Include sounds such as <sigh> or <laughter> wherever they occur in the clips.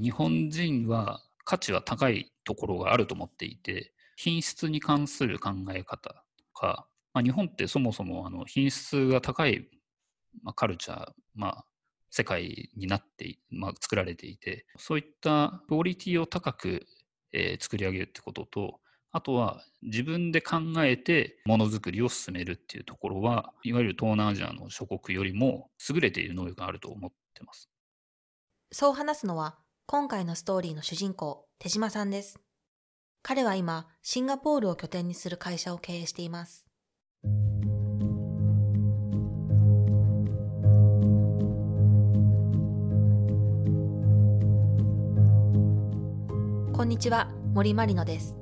日本人は価値は高いところがあると思っていて、品質に関する考え方とか、まあ、日本ってそもそもあの品質が高い、ま、カルチャー、まあ、世界になって、まあ、作られていて、そういったクオリティを高く、え、作り上げるってことと、あとは自分で考えてものづくりを進めるっていうところは、いわゆる東南アジアの諸国よりも優れている能力があると思ってます。そう話すのは、今回のストーリーの主人公、手島さんです。彼は今、シンガポールを拠点にする会社を経営しています。こんにちは、森まりのです。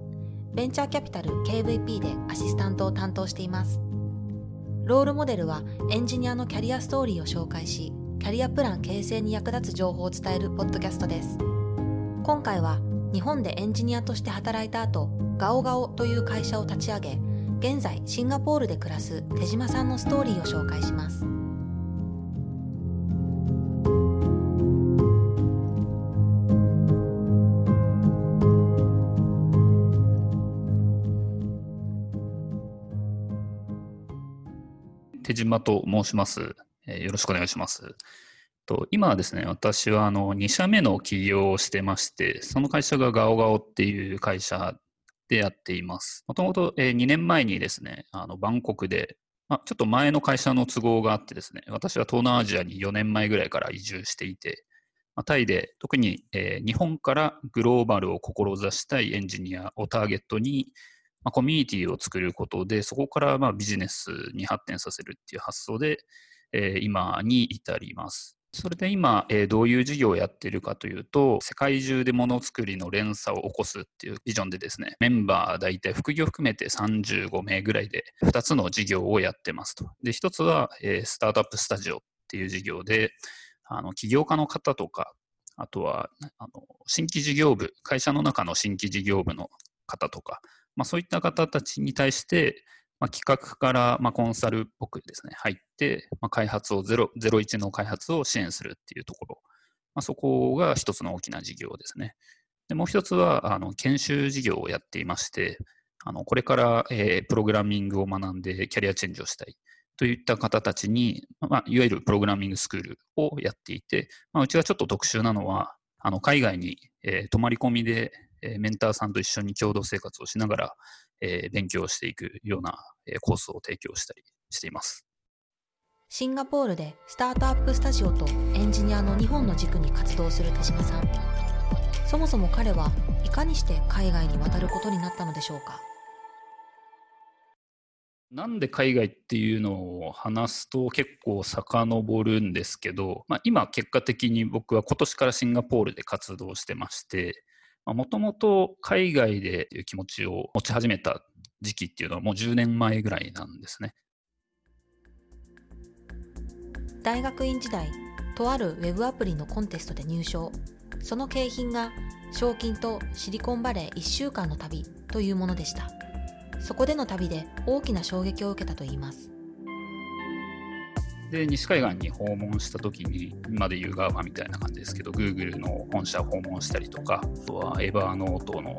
ベンチャーキャピタル KVP でアシスタントを担当しています。ロールモデルはエンジニアのキャリアストーリーを紹介し、キャリアプラン形成に役立つ情報を伝えるポッドキャストです。今回は日本でエンジニアとして働いた後、ガオガオという会社を立ち上げ、現在シンガポールで暮らす手島さんのストーリーを紹介します。手島と申します。えよろしくお願いします。と今はですね、私はあの2社目の起業をしてまして、その会社がガオガオっていう会社でやっています。もともと2年前にですね、あのバンコクで、まあ、ちょっと前の会社の都合があってですね、私は東南アジアに4年前ぐらいから移住していて、まあ、タイで特に、え、日本からグローバルを志したいエンジニアをターゲットに、まあ、コミュニティを作ることで、そこからまビジネスに発展させるっていう発想で、え、今に至ります。それで今、え、どういう事業をやっているかというと、世界中でものづくりの連鎖を起こすっていうビジョンでですね、メンバー大体副業含めて35名ぐらいで2つの事業をやってますと。で、1つは、え、スタートアップスタジオっていう事業で、あの起業家の方とか、あとはあの新規事業部、会社の中の新規事業部の方とか、まあ、そういった方たちに対して、まあ、企画から、まあ、コンサルっぽくですね、入って、まあ、開発を0、01の開発を支援するっていうところ。まあ、そこが一つの大きな事業ですね。でもう一つは、あの、研修事業をやっていまして、あの、これから、えー、プログラミングを学んでキャリアチェンジをしたいといった方たちに、まあ、いわゆるプログラミングスクールをやっていて、まあ、うちがちょっと特殊なのは、あの、海外に、えー、泊まり込みで、えー、メンターさんと一緒に共同生活をしながら、えー、勉強していくような、えー、コースを提供したりしています。シンガポールでスタートアップスタジオとエンジニアの2本の軸に活動する手島さん。そもそも彼はいかにして海外に渡ることになったのでしょうか？なんで海外っていうのを話すと結構遡るんですけど、まあ、今結果的に僕は今年からシンガポールで活動してまして、もともと海外でという気持ちを持ち始めた時期っていうのはもう10年前ぐらいなんですね。大学院時代、とあるウェブアプリのコンテストで入賞。その景品が賞金とシリコンバレー1週間の旅というものでした。そこでの旅で大きな衝撃を受けたといいます。で、西海岸に訪問した時に、今でいう GAFA みたいな感じですけど、Google の本社訪問したりとか、あとは Evernote の、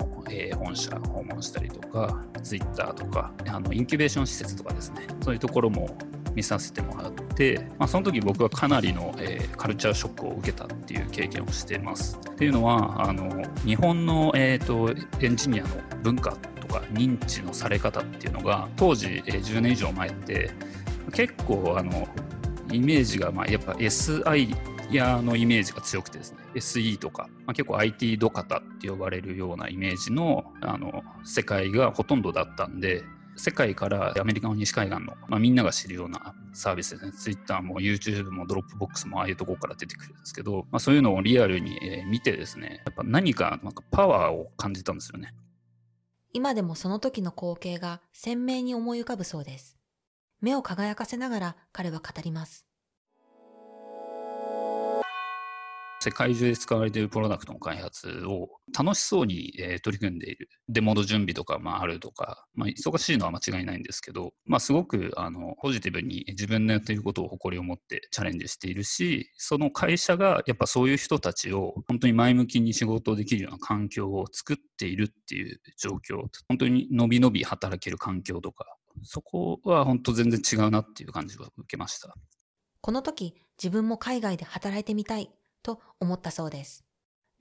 本社訪問したりとか、Twitter とか、あのインキュベーション施設とかですね、そういうところも見させてもらって、まあ、その時僕はかなりの、えー、カルチャーショックを受けたっていう経験をしています。っていうのは、あの日本の、えーと、エンジニアの文化とか認知のされ方っていうのが、当時、えー、10年以上前って、結構あのイメージが、まあ、やっぱ SI やのイメージが強くてですね、SE とか、まあ、結構 IT ドカタって呼ばれるようなイメージのあの世界がほとんどだったんで、世界からアメリカの西海岸の、まあ、みんなが知るようなサービスですね。Twitter も YouTube も Dropbox もああいうとこから出てくるんですけど、まあ、そういうのをリアルに、え見てですね、やっぱ何かなんかパワーを感じたんですよね。今でもその時の光景が鮮明に思い浮かぶそうです。目を輝かせながら彼は語ります。世界中で使われているプロダクトの開発を楽しそうに、えー、取り組んでいる。デモの準備とか、まあ、あるとか、まあ、忙しいのは間違いないんですけど、まあ、すごくあのポジティブに自分のやっていることを誇りを持ってチャレンジしているし、その会社がやっぱそういう人たちを本当に前向きに仕事をできるような環境を作っているっていう状況、本当に伸び伸び働ける環境とか、そこは本当全然違うなっていう感じを受けました。この時、自分も海外で働いてみたいと思ったそうです。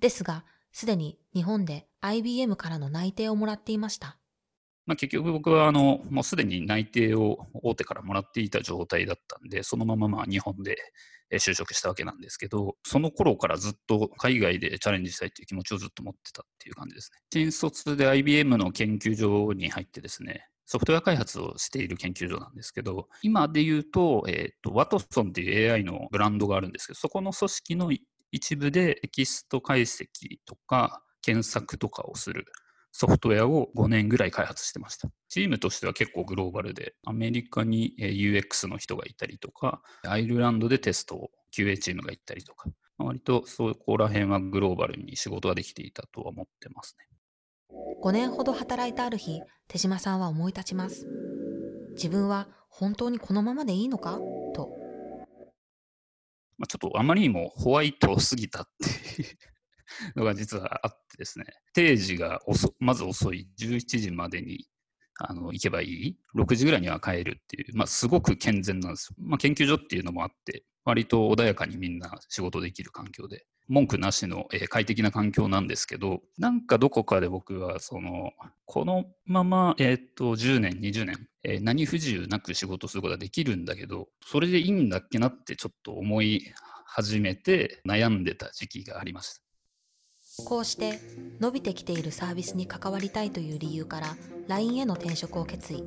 ですが、すでに日本で IBM からの内定をもらっていました。まあ、結局僕はあのもうすでに内定を大手からもらっていた状態だったんで、そのまままあ日本で就職したわけなんですけど、その頃からずっと海外でチャレンジしたいという気持ちをずっと持ってたっていう感じですね。新卒で IBM の研究所に入ってですね、ソフトウェア開発をしている研究所なんですけど、今で言うと、え、ー、と、ワトソンっていう AI のブランドがあるんですけど、そこの組織の一部でテキスト解析とか検索とかをするソフトウェアを5年ぐらい開発してました。チームとしては結構グローバルで、アメリカに UX の人がいたりとか、アイルランドでテストを QA チームがいたりとか、割とそこら辺はグローバルに仕事ができていたとは思ってますね。5年ほど働いたある日、手島さんは思い立ちます。自分は本当にこのままでいいのか？と。まあ、ちょっとあまりにもホワイトすぎたっていう <laughs> のが実はあってですね、定時がまず遅い、11時までにあの行けばいい、6時ぐらいには帰るっていう、まあ、すごく健全なんですよ。まあ、研究所っていうのもあって、割と穏やかにみんな仕事できる環境で。文句なしの、えー、快適な環境なんですけど、なんかどこかで僕は、その、このまま、えっ、と、10年、20年、えー、何不自由なく仕事することができるんだけど、それでいいんだっけなってちょっと思い始めて悩んでた時期がありました。こうして伸びてきているサービスに関わりたいという理由から LINE への転職を決意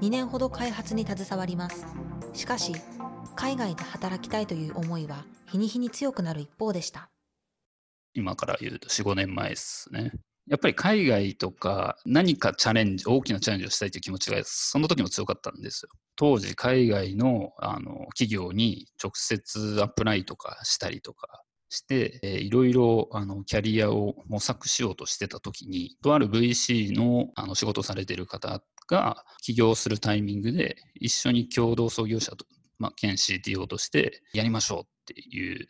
2年ほど開発に携わりますしかし海外で働きたいという思いは日に日に強くなる一方でした。今から言うと4、5年前ですね。やっぱり海外とか何かチャレンジ、大きなチャレンジをしたいという気持ちがその時も強かったんですよ。当時海外のあの企業に直接アップライとかしたりとかして、えー、いろいろあのキャリアを模索しようとしてた時に、とある VC のあの仕事されている方が起業するタイミングで一緒に共同創業者とまあ、県 CTO としてやりましょうっていう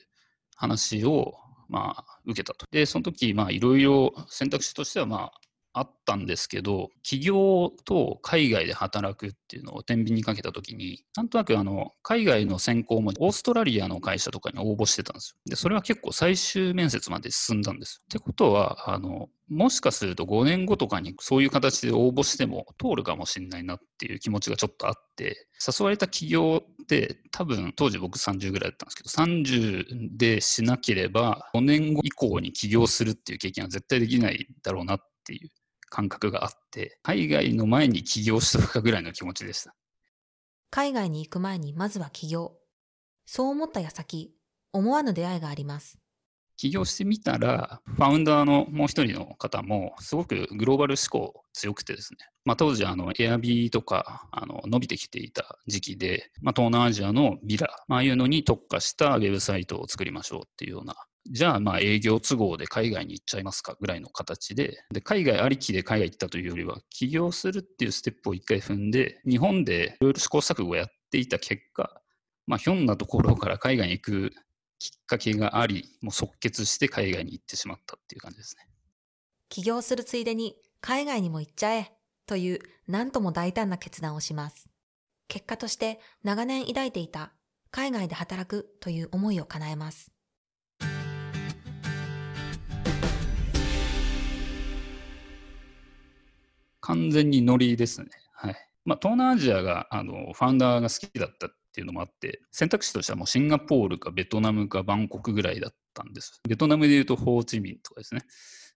話を、まあ、受けたと。で、その時、まあ、いろいろ選択肢としては、まあ、あったんですけど、企業と海外で働くっていうのを天秤にかけたときに、なんとなくあの海外の選考もオーストラリアの会社とかに応募してたんですよ。で、それは結構最終面接まで進んだんですよ。ってことは、あの、もしかすると5年後とかにそういう形で応募しても通るかもしれないなっていう気持ちがちょっとあって、誘われた企業って多分当時僕30ぐらいだったんですけど、30でしなければ5年後以降に起業するっていう経験は絶対できないだろうなっていう感覚があって、海外の前に起業しとくかぐらいの気持ちでした。海外に行く前にまずは起業。そう思った矢先、思わぬ出会いがあります。起業してみたら、ファウンダーのもう一人の方も、すごくグローバル思考強くてですね、まあ、当時、あの、エアビーとか、あの、伸びてきていた時期で、まあ、東南アジアのビラ、まああいうのに特化したウェブサイトを作りましょうっていうようなじゃあまあ営業都合で海外に行っちゃいますかぐらいの形で、で海外ありきで海外行ったというよりは、起業するっていうステップを一回踏んで、日本でいろいろ試行錯誤をやっていた結果、まあひょんなところから海外に行くきっかけがあり、もう即決して海外に行ってしまったっていう感じですね。起業するついでに海外にも行っちゃえという何とも大胆な決断をします。結果として長年抱いていた海外で働くという思いを叶えます。完全にノリですね。はい。まあ、東南アジアが、あの、ファウンダーが好きだったっていうのもあって、選択肢としてはもうシンガポールかベトナムかバンコクぐらいだったんです。ベトナムで言うとホーチミンとかですね。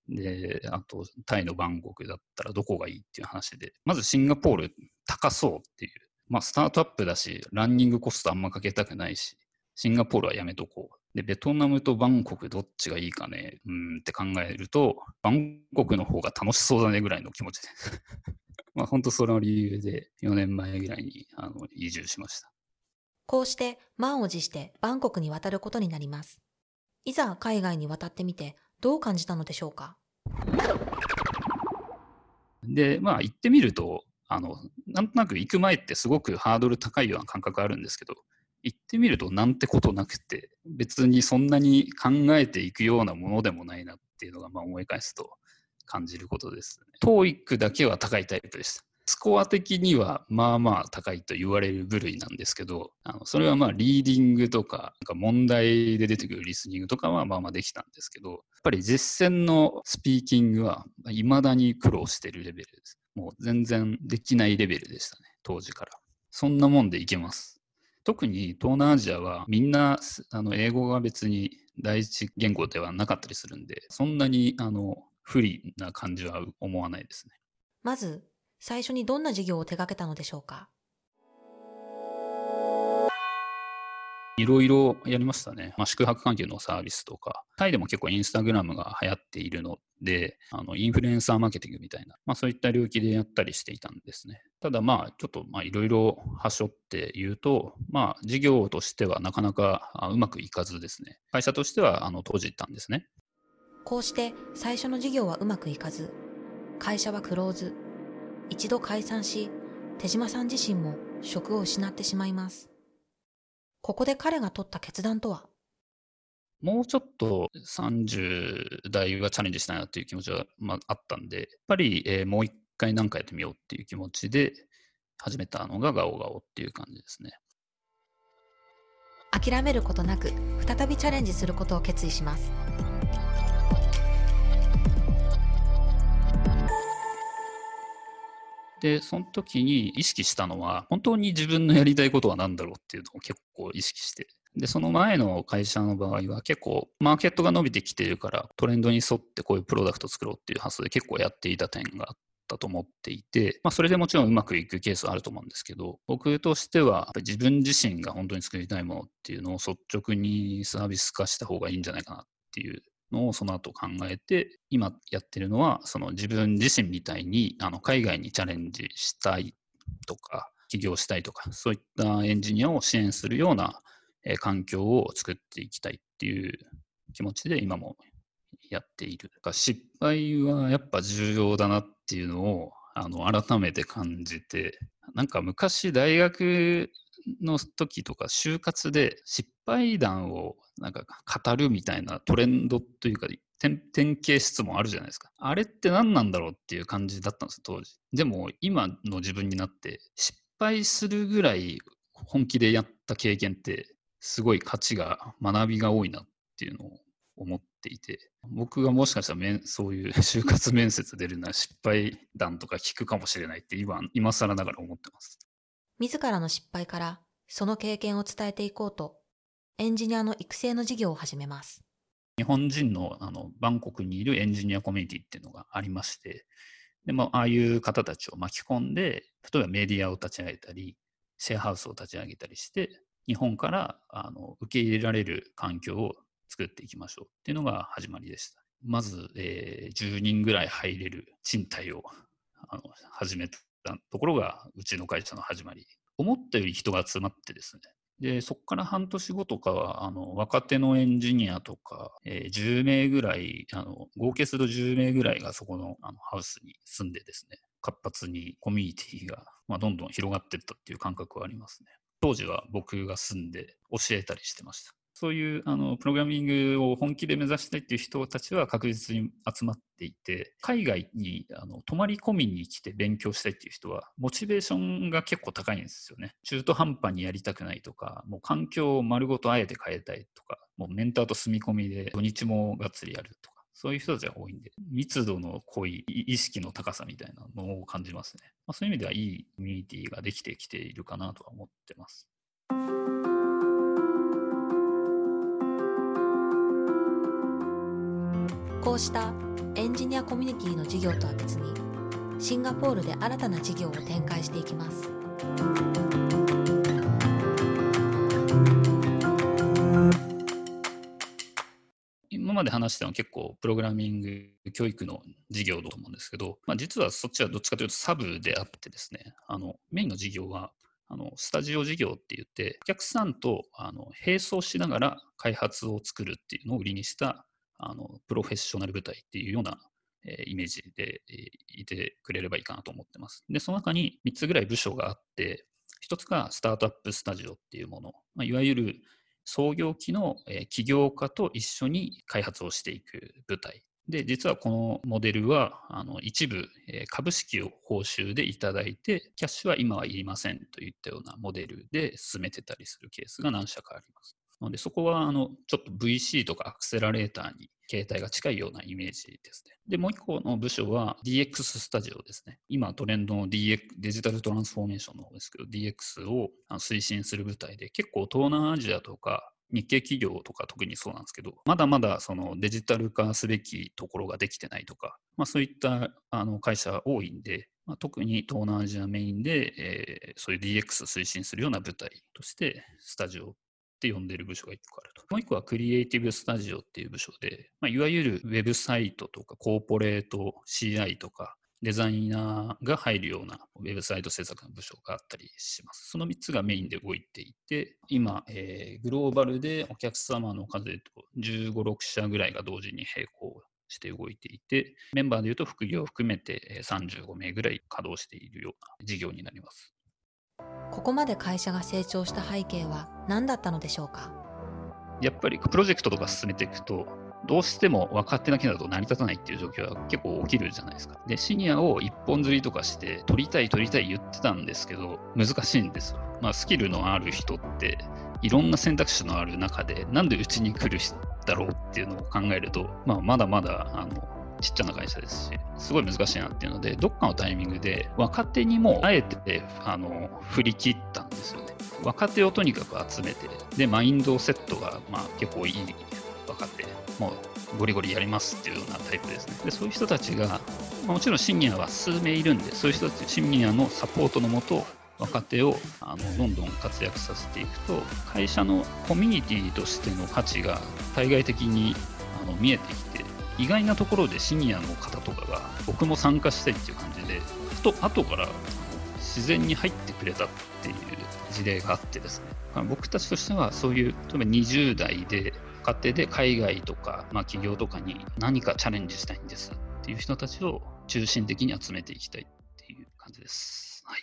で、あと、タイのバンコクだったらどこがいいっていう話で、まずシンガポール高そうっていう。まあ、スタートアップだし、ランニングコストあんまかけたくないし、シンガポールはやめとこう。で、ベトナムとバンコクどっちがいいかね、うんって考えると、バンコクの方が楽しそうだねぐらいの気持ちで。<laughs> まあ本当その理由で4年前ぐらいにあの移住しました。こうして満を持してバンコクに渡ることになります。いざ海外に渡ってみてどう感じたのでしょうか？で、まあ行ってみると、あの、なんとなく行く前ってすごくハードル高いような感覚あるんですけど、行ってみるとなんてことなくて、別にそんなに考えていくようなものでもないなっていうのが、まあ思い返すと感じることですね。TOEIC だけは高いタイプでした。スコア的にはまあまあ高いと言われる部類なんですけど、あのそれはまあリーディングとか、なんか問題で出てくるリスニングとかはまあまあできたんですけど、やっぱり実践のスピーキングは未だに苦労してるレベルです。もう全然できないレベルでしたね、当時から。そんなもんでいけます。特に東南アジアはみんなあの英語が別に第一言語ではなかったりするんで、そんなにあの不利な感じは思わないですね。まず、最初にどんな事業を手掛けたのでしょうか？いろいろやりましたね。まあ、宿泊関係のサービスとか、タイでも結構インスタグラムが流行っているので、あのインフルエンサーマーケティングみたいな、まあ、そういった領域でやったりしていたんですね。ただまあ、ちょっといろいろ端折って言うと、まあ、事業としてはなかなかうまくいかずですね。会社としてはあの閉じたんですね。こうして最初の事業はうまくいかず、会社はクローズ。一度解散し、手島さん自身も職を失ってしまいます。ここで彼が取った決断とは？もうちょっと30代はチャレンジしたいなっていう気持ちは、まあ、あったんで、やっぱり、えー、もう一回何かやってみようっていう気持ちで始めたのがガオガオっていう感じですね。諦めることなく再びチャレンジすることを決意します。で、その時に意識したのは、本当に自分のやりたいことは何だろうっていうのを結構意識して。で、その前の会社の場合は結構マーケットが伸びてきてるからトレンドに沿ってこういうプロダクト作ろうっていう発想で結構やっていた点があったと思っていて、まあ、それでもちろんうまくいくケースはあると思うんですけど、僕としては自分自身が本当に作りたいものっていうのを率直にサービス化した方がいいんじゃないかなっていうのをその後考えて、今やってるのは、その自分自身みたいにあの海外にチャレンジしたいとか、起業したいとか、そういったエンジニアを支援するような、え環境を作っていきたいっていう気持ちで今もやっている。失敗はやっぱ重要だなっていうのをあの改めて感じて、なんか昔大学の時とか就活で失敗談をなんか語るみたいなトレンドというか典型質問あるじゃないですか。あれって何なんだろうっていう感じだったんです当時。でも今の自分になって失敗するぐらい本気でやった経験ってすごい価値が学びが多いなっていうのを思っていて僕がもしかしたらそういう就活面接出るな失敗談とか聞くかもしれないって今今更ながら思ってます。自らの失敗からその経験を伝えていこうと、エンジニアの育成の事業を始めます。日本人のあのバンコクにいるエンジニアコミュニティっていうのがありまして、でもああいう方たちを巻き込んで、例えばメディアを立ち上げたり、シェアハウスを立ち上げたりして、日本からあの受け入れられる環境を作っていきましょうっていうのが始まりでした。まず、えー、10人ぐらい入れる賃貸をあの始めたところがうちの会社の始まり思ったより人が集まってですね。で、そこから半年後とかは、あの、若手のエンジニアとか、えー、10名ぐらい、あの、合計すると10名ぐらいがそこのあのハウスに住んでですね、活発にコミュニティが、まあ、どんどん広がっていったっていう感覚はありますね。当時は僕が住んで教えたりしてました。そういうあのプログラミングを本気で目指したいっていう人たちは確実に集まっていて、海外にあの泊まり込みに来て勉強したいっていう人は、モチベーションが結構高いんですよね。中途半端にやりたくないとか、もう環境を丸ごとあえて変えたいとか、もうメンターと住み込みで土日もがっつりやるとか、そういう人たちが多いんで、密度の濃い意識の高さみたいなのを感じますね。まあ、そういう意味ではいいコミュニティができてきているかなとは思ってます。こうしたエンジニアコミュニティの事業とは別にシンガポールで新たな事業を展開していきます。今まで話したのは結構プログラミング教育の事業だと思うんですけど、まあ、実はそっちはどっちかというとサブであってですねあのメインの事業はあのスタジオ事業って言って、お客さんとあの並走しながら開発を作るっていうのを売りにしたあのプロフェッショナル部隊っていうような、え、イメージで、いてくれればいいかなと思ってます。で、その中に3つぐらい部署があって、1つがスタートアップスタジオっていうもの、まあ、いわゆる創業期のえ起業家と一緒に開発をしていく部隊。で、実はこのモデルは、あの一部、え株式を報酬でいただいて、キャッシュは今はいりませんといったようなモデルで進めてたりするケースが何社かあります。なので、そこはあのちょっと VC とかアクセラレーターに形態が近いようなイメージですね。で、もう一個の部署は DX スタジオですね。今トレンドの DX デジタルトランスフォーメーションの方ですけど、DX を推進する部隊で、結構東南アジアとか日系企業とか特にそうなんですけど、まだまだそのデジタル化すべきところができてないとか、まあ、そういったあの会社多いんで、まあ、特に東南アジアメインで、えー、そういう DX 推進するような部隊として、スタジオって呼んでる部署が1個あると。もう1個はクリエイティブスタジオっていう部署で、まあ、いわゆるウェブサイトとかコーポレート CI とか、デザイナーが入るようなウェブサイト制作の部署があったりします。その3つがメインで動いていて、今、えー、グローバルでお客様の数でと15、6社ぐらいが同時に並行して動いていて、メンバーでいうと副業を含めて35名ぐらい稼働しているような事業になります。ここまで会社が成長した背景は何だったのでしょうか？やっぱりプロジェクトとか進めていくとどうしても若手だけだと成り立たないっていう状況は結構起きるじゃないですか。で、シニアを一本釣りとかして取りたい取りたい言ってたんですけど、難しいんですよ。まあ、スキルのある人って、いろんな選択肢のある中で、なんでうちに来るだろうっていうのを考えると、まあ、まだまだ、あの、ちっちゃな会社ですし、すごい難しいなっていうので、どっかのタイミングで若手にもあえてあの振り切ったんですよね。若手をとにかく集めて、で、マインドセットがまあ結構いい若手、もうゴリゴリやりますっていうようなタイプですね。で、そういう人たちが、ま、もちろんシニアは数名いるんで、そういう人たち、シニアのサポートのもと、若手をあのどんどん活躍させていくと、会社のコミュニティとしての価値が対外的にあの見えてきて、意外なところでシニアの方とかが僕も参加したいっていう感じで、ふと後から自然に入ってくれたっていう事例があってですね、僕たちとしてはそういう、例えば20代で家庭で海外とか、まあ、企業とかに何かチャレンジしたいんですっていう人たちを中心的に集めていきたいっていう感じです。はい、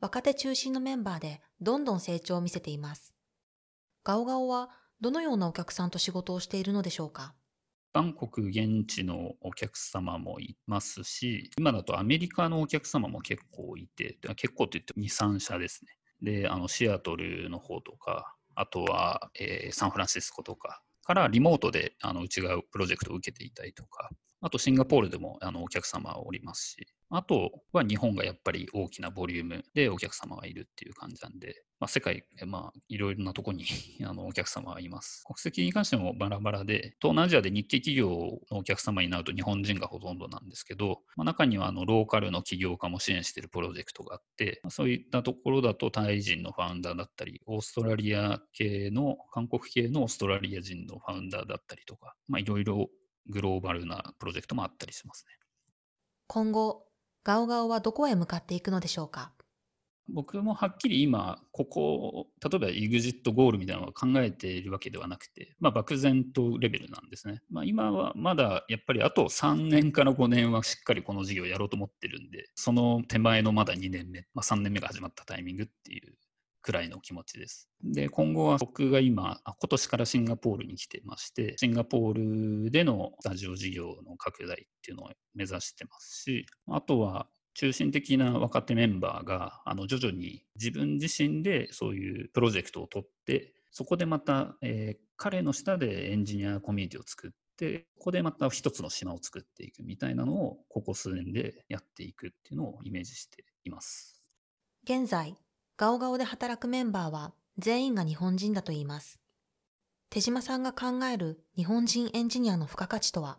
若手中心のメンバーでどんどん成長を見せています。ガオガオはどのようなお客さんと仕事をしているのでしょうか？バンコク現地のお客様もいますし、今だとアメリカのお客様も結構いて、結構と言って2、3社ですね。で、あのシアトルの方とか、あとは、えー、サンフランシスコとかからリモートであのうちがプロジェクトを受けていたりとか、あとシンガポールでもあのお客様はおりますし、あとは日本がやっぱり大きなボリュームでお客様がいるっていう感じなんで、まあ、世界、まあ、いろいろなとこに <laughs> あのお客様はいます。国籍に関してもバラバラで、東南アジアで日系企業のお客様になると日本人がほとんどなんですけど、まあ、中にはあのローカルの起業家も支援しているプロジェクトがあって、まあ、そういったところだとタイ人のファウンダーだったり、オーストラリア系の、韓国系のオーストラリア人のファウンダーだったりとか、まあ、いろいろグローバルなプロジェクトもあったりしますね。今後、ガオガオはどこへ向かっていくのでしょうか？僕もはっきり今、ここ、例えば EXIT ゴールみたいなのを考えているわけではなくて、まあ、漠然とレベルなんですね。まあ、今はまだやっぱりあと3年から5年はしっかりこの事業をやろうと思ってるんで、その手前のまだ2年目、まあ、3年目が始まったタイミングっていうくらいの気持ちです。で、今後は僕が今、今年からシンガポールに来てまして、シンガポールでのスタジオ事業の拡大っていうのを目指してますし、あとは中心的な若手メンバーがあの徐々に自分自身でそういうプロジェクトを取ってそこでまた、えー、彼の下でエンジニアコミュニティを作ってここでまた一つの島を作っていくみたいなのをここ数年でやっていくっていうのをイメージしています。現在ガオガオで働くメンバーは全員が日本人だといいます。手島さんが考える日本人エンジニアの付加価値とは？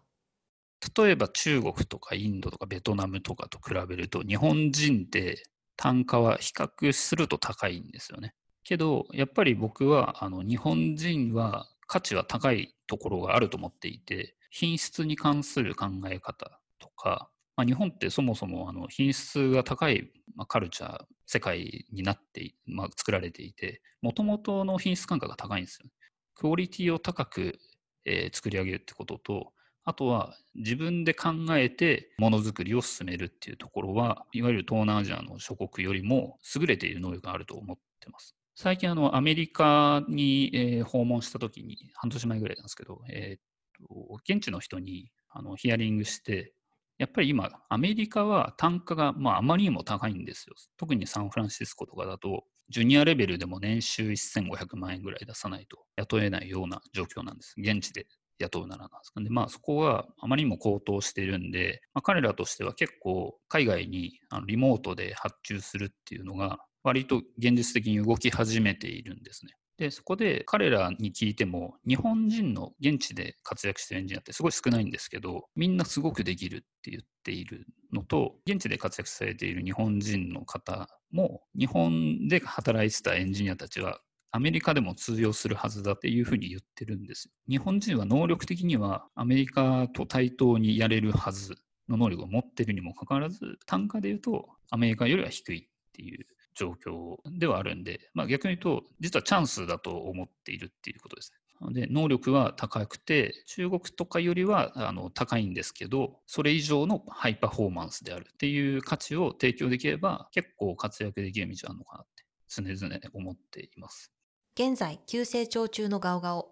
例えば中国とかインドとかベトナムとかと比べると日本人って単価は比較すると高いんですよね。けどやっぱり僕はあの日本人は価値は高いところがあると思っていて品質に関する考え方とかまあ、日本ってそもそもあの品質が高い、まあ、カルチャー、世界になって、まあ、作られていて、もともとの品質感覚が高いんですよ。クオリティを高く、えー、作り上げるってことと、あとは自分で考えてものづくりを進めるっていうところは、いわゆる東南アジアの諸国よりも優れている能力があると思ってます。最近あのアメリカに、えー、訪問した時に、半年前ぐらいなんですけど、えーと、現地の人にあのヒアリングして、やっぱり今、アメリカは単価が、まあ、あまりにも高いんですよ。特にサンフランシスコとかだと、ジュニアレベルでも年収1500万円ぐらい出さないと雇えないような状況なんです。現地で雇うならなんですかね。まあそこはあまりにも高騰しているんで、まあ、彼らとしては結構海外にあのリモートで発注するっていうのが割と現実的に動き始めているんですね。で、そこで彼らに聞いても、日本人の現地で活躍してるエンジニアってすごい少ないんですけど、みんなすごくできるって言っているのと、現地で活躍されている日本人の方も、日本で働いてたエンジニアたちはアメリカでも通用するはずだっていうふうに言ってるんです。日本人は能力的にはアメリカと対等にやれるはずの能力を持ってるにもかかわらず、単価で言うとアメリカよりは低いっていう状況ではあるんで、まあ、逆に言うと、実はチャンスだと思っているっていうことですね。で、能力は高くて、中国とかよりはあの高いんですけど、それ以上のハイパフォーマンスであるっていう価値を提供できれば、結構活躍できる道あるのかなって常々思っています。現在、急成長中のガオガオ。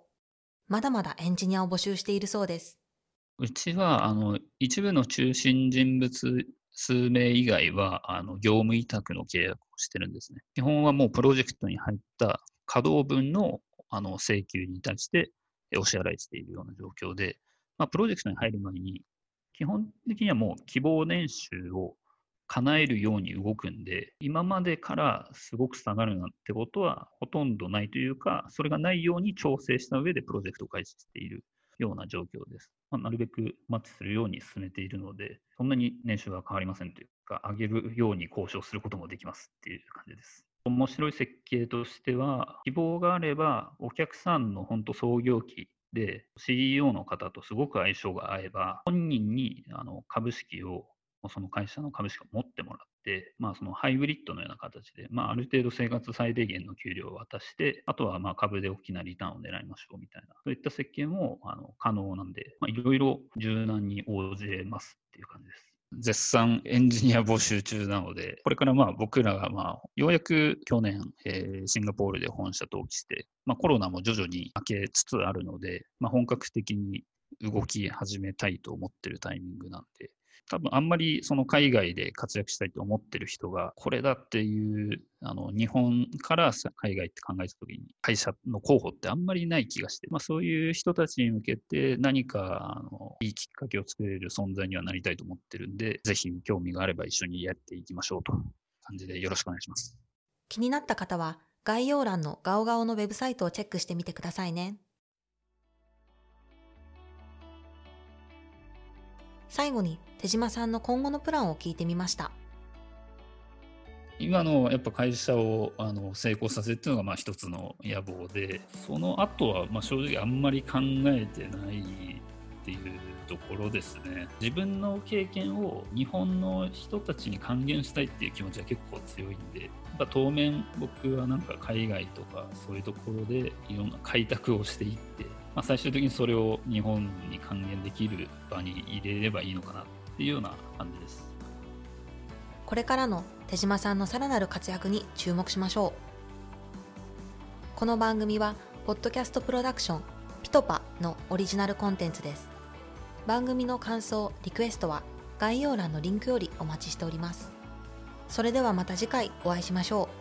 まだまだエンジニアを募集しているそうです。うちは、あの、一部の中心人物数名以外は、あの、業務委託の契約をしてるんですね。基本はもうプロジェクトに入った稼働分のあの請求に対してお支払いしているような状況で、まあ、プロジェクトに入る前に、基本的にはもう希望年収を叶えるように動くんで、今までからすごく下がるなんてことはほとんどないというか、それがないように調整した上でプロジェクトを開始しているような状況です。まあ、なるべくマッチするように進めているので、そんなに年収は変わりませんというか、上げるように交渉することもできますっていう感じです。面白い設計としては、希望があれば、お客さんの本当創業期で CEO の方とすごく相性が合えば、本人にあの株式をその会社の株式を持ってもらって、まあ、そのハイブリッドのような形で、まあ、ある程度生活最低限の給料を渡して、あとはまあ株で大きなリターンを狙いましょうみたいな、そういった設計もあの可能なんで、いろいろ柔軟に応じますっていう感じです。絶賛エンジニア募集中なので、これからまあ僕らがまあようやく去年、えー、シンガポールで本社登記して、まあ、コロナも徐々に明けつつあるので、まあ、本格的に動き始めたいと思ってるタイミングなんで、多分あんまりその海外で活躍したいと思ってる人が、これだっていう、あの、日本から海外って考えたときに、会社の候補ってあんまりない気がして、まあそういう人たちに向けて何か、あの、いいきっかけを作れる存在にはなりたいと思ってるんで、ぜひ興味があれば一緒にやっていきましょうという感じでよろしくお願いします。気になった方は、概要欄のガオガオのウェブサイトをチェックしてみてくださいね。最後に手島さんの今後のプランを聞いてみました。今のやっぱ会社をあの成功させるっていうのがまあ一つの野望でその後はまあ正直あんまり考えてないっていうところですね。自分の経験を日本の人たちに還元したいっていう気持ちは結構強いんでやっぱ当面僕はなんか海外とかそういうところでいろんな開拓をしていってまあ、最終的にそれを日本に還元できる場に入れればいいのかなっていうような感じです。これからの手島さんのさらなる活躍に注目しましょう。この番組は、ポッドキャストプロダクション、ピトパのオリジナルコンテンツです。番組の感想、リクエストは概要欄のリンクよりお待ちしております。それではまた次回お会いしましょう。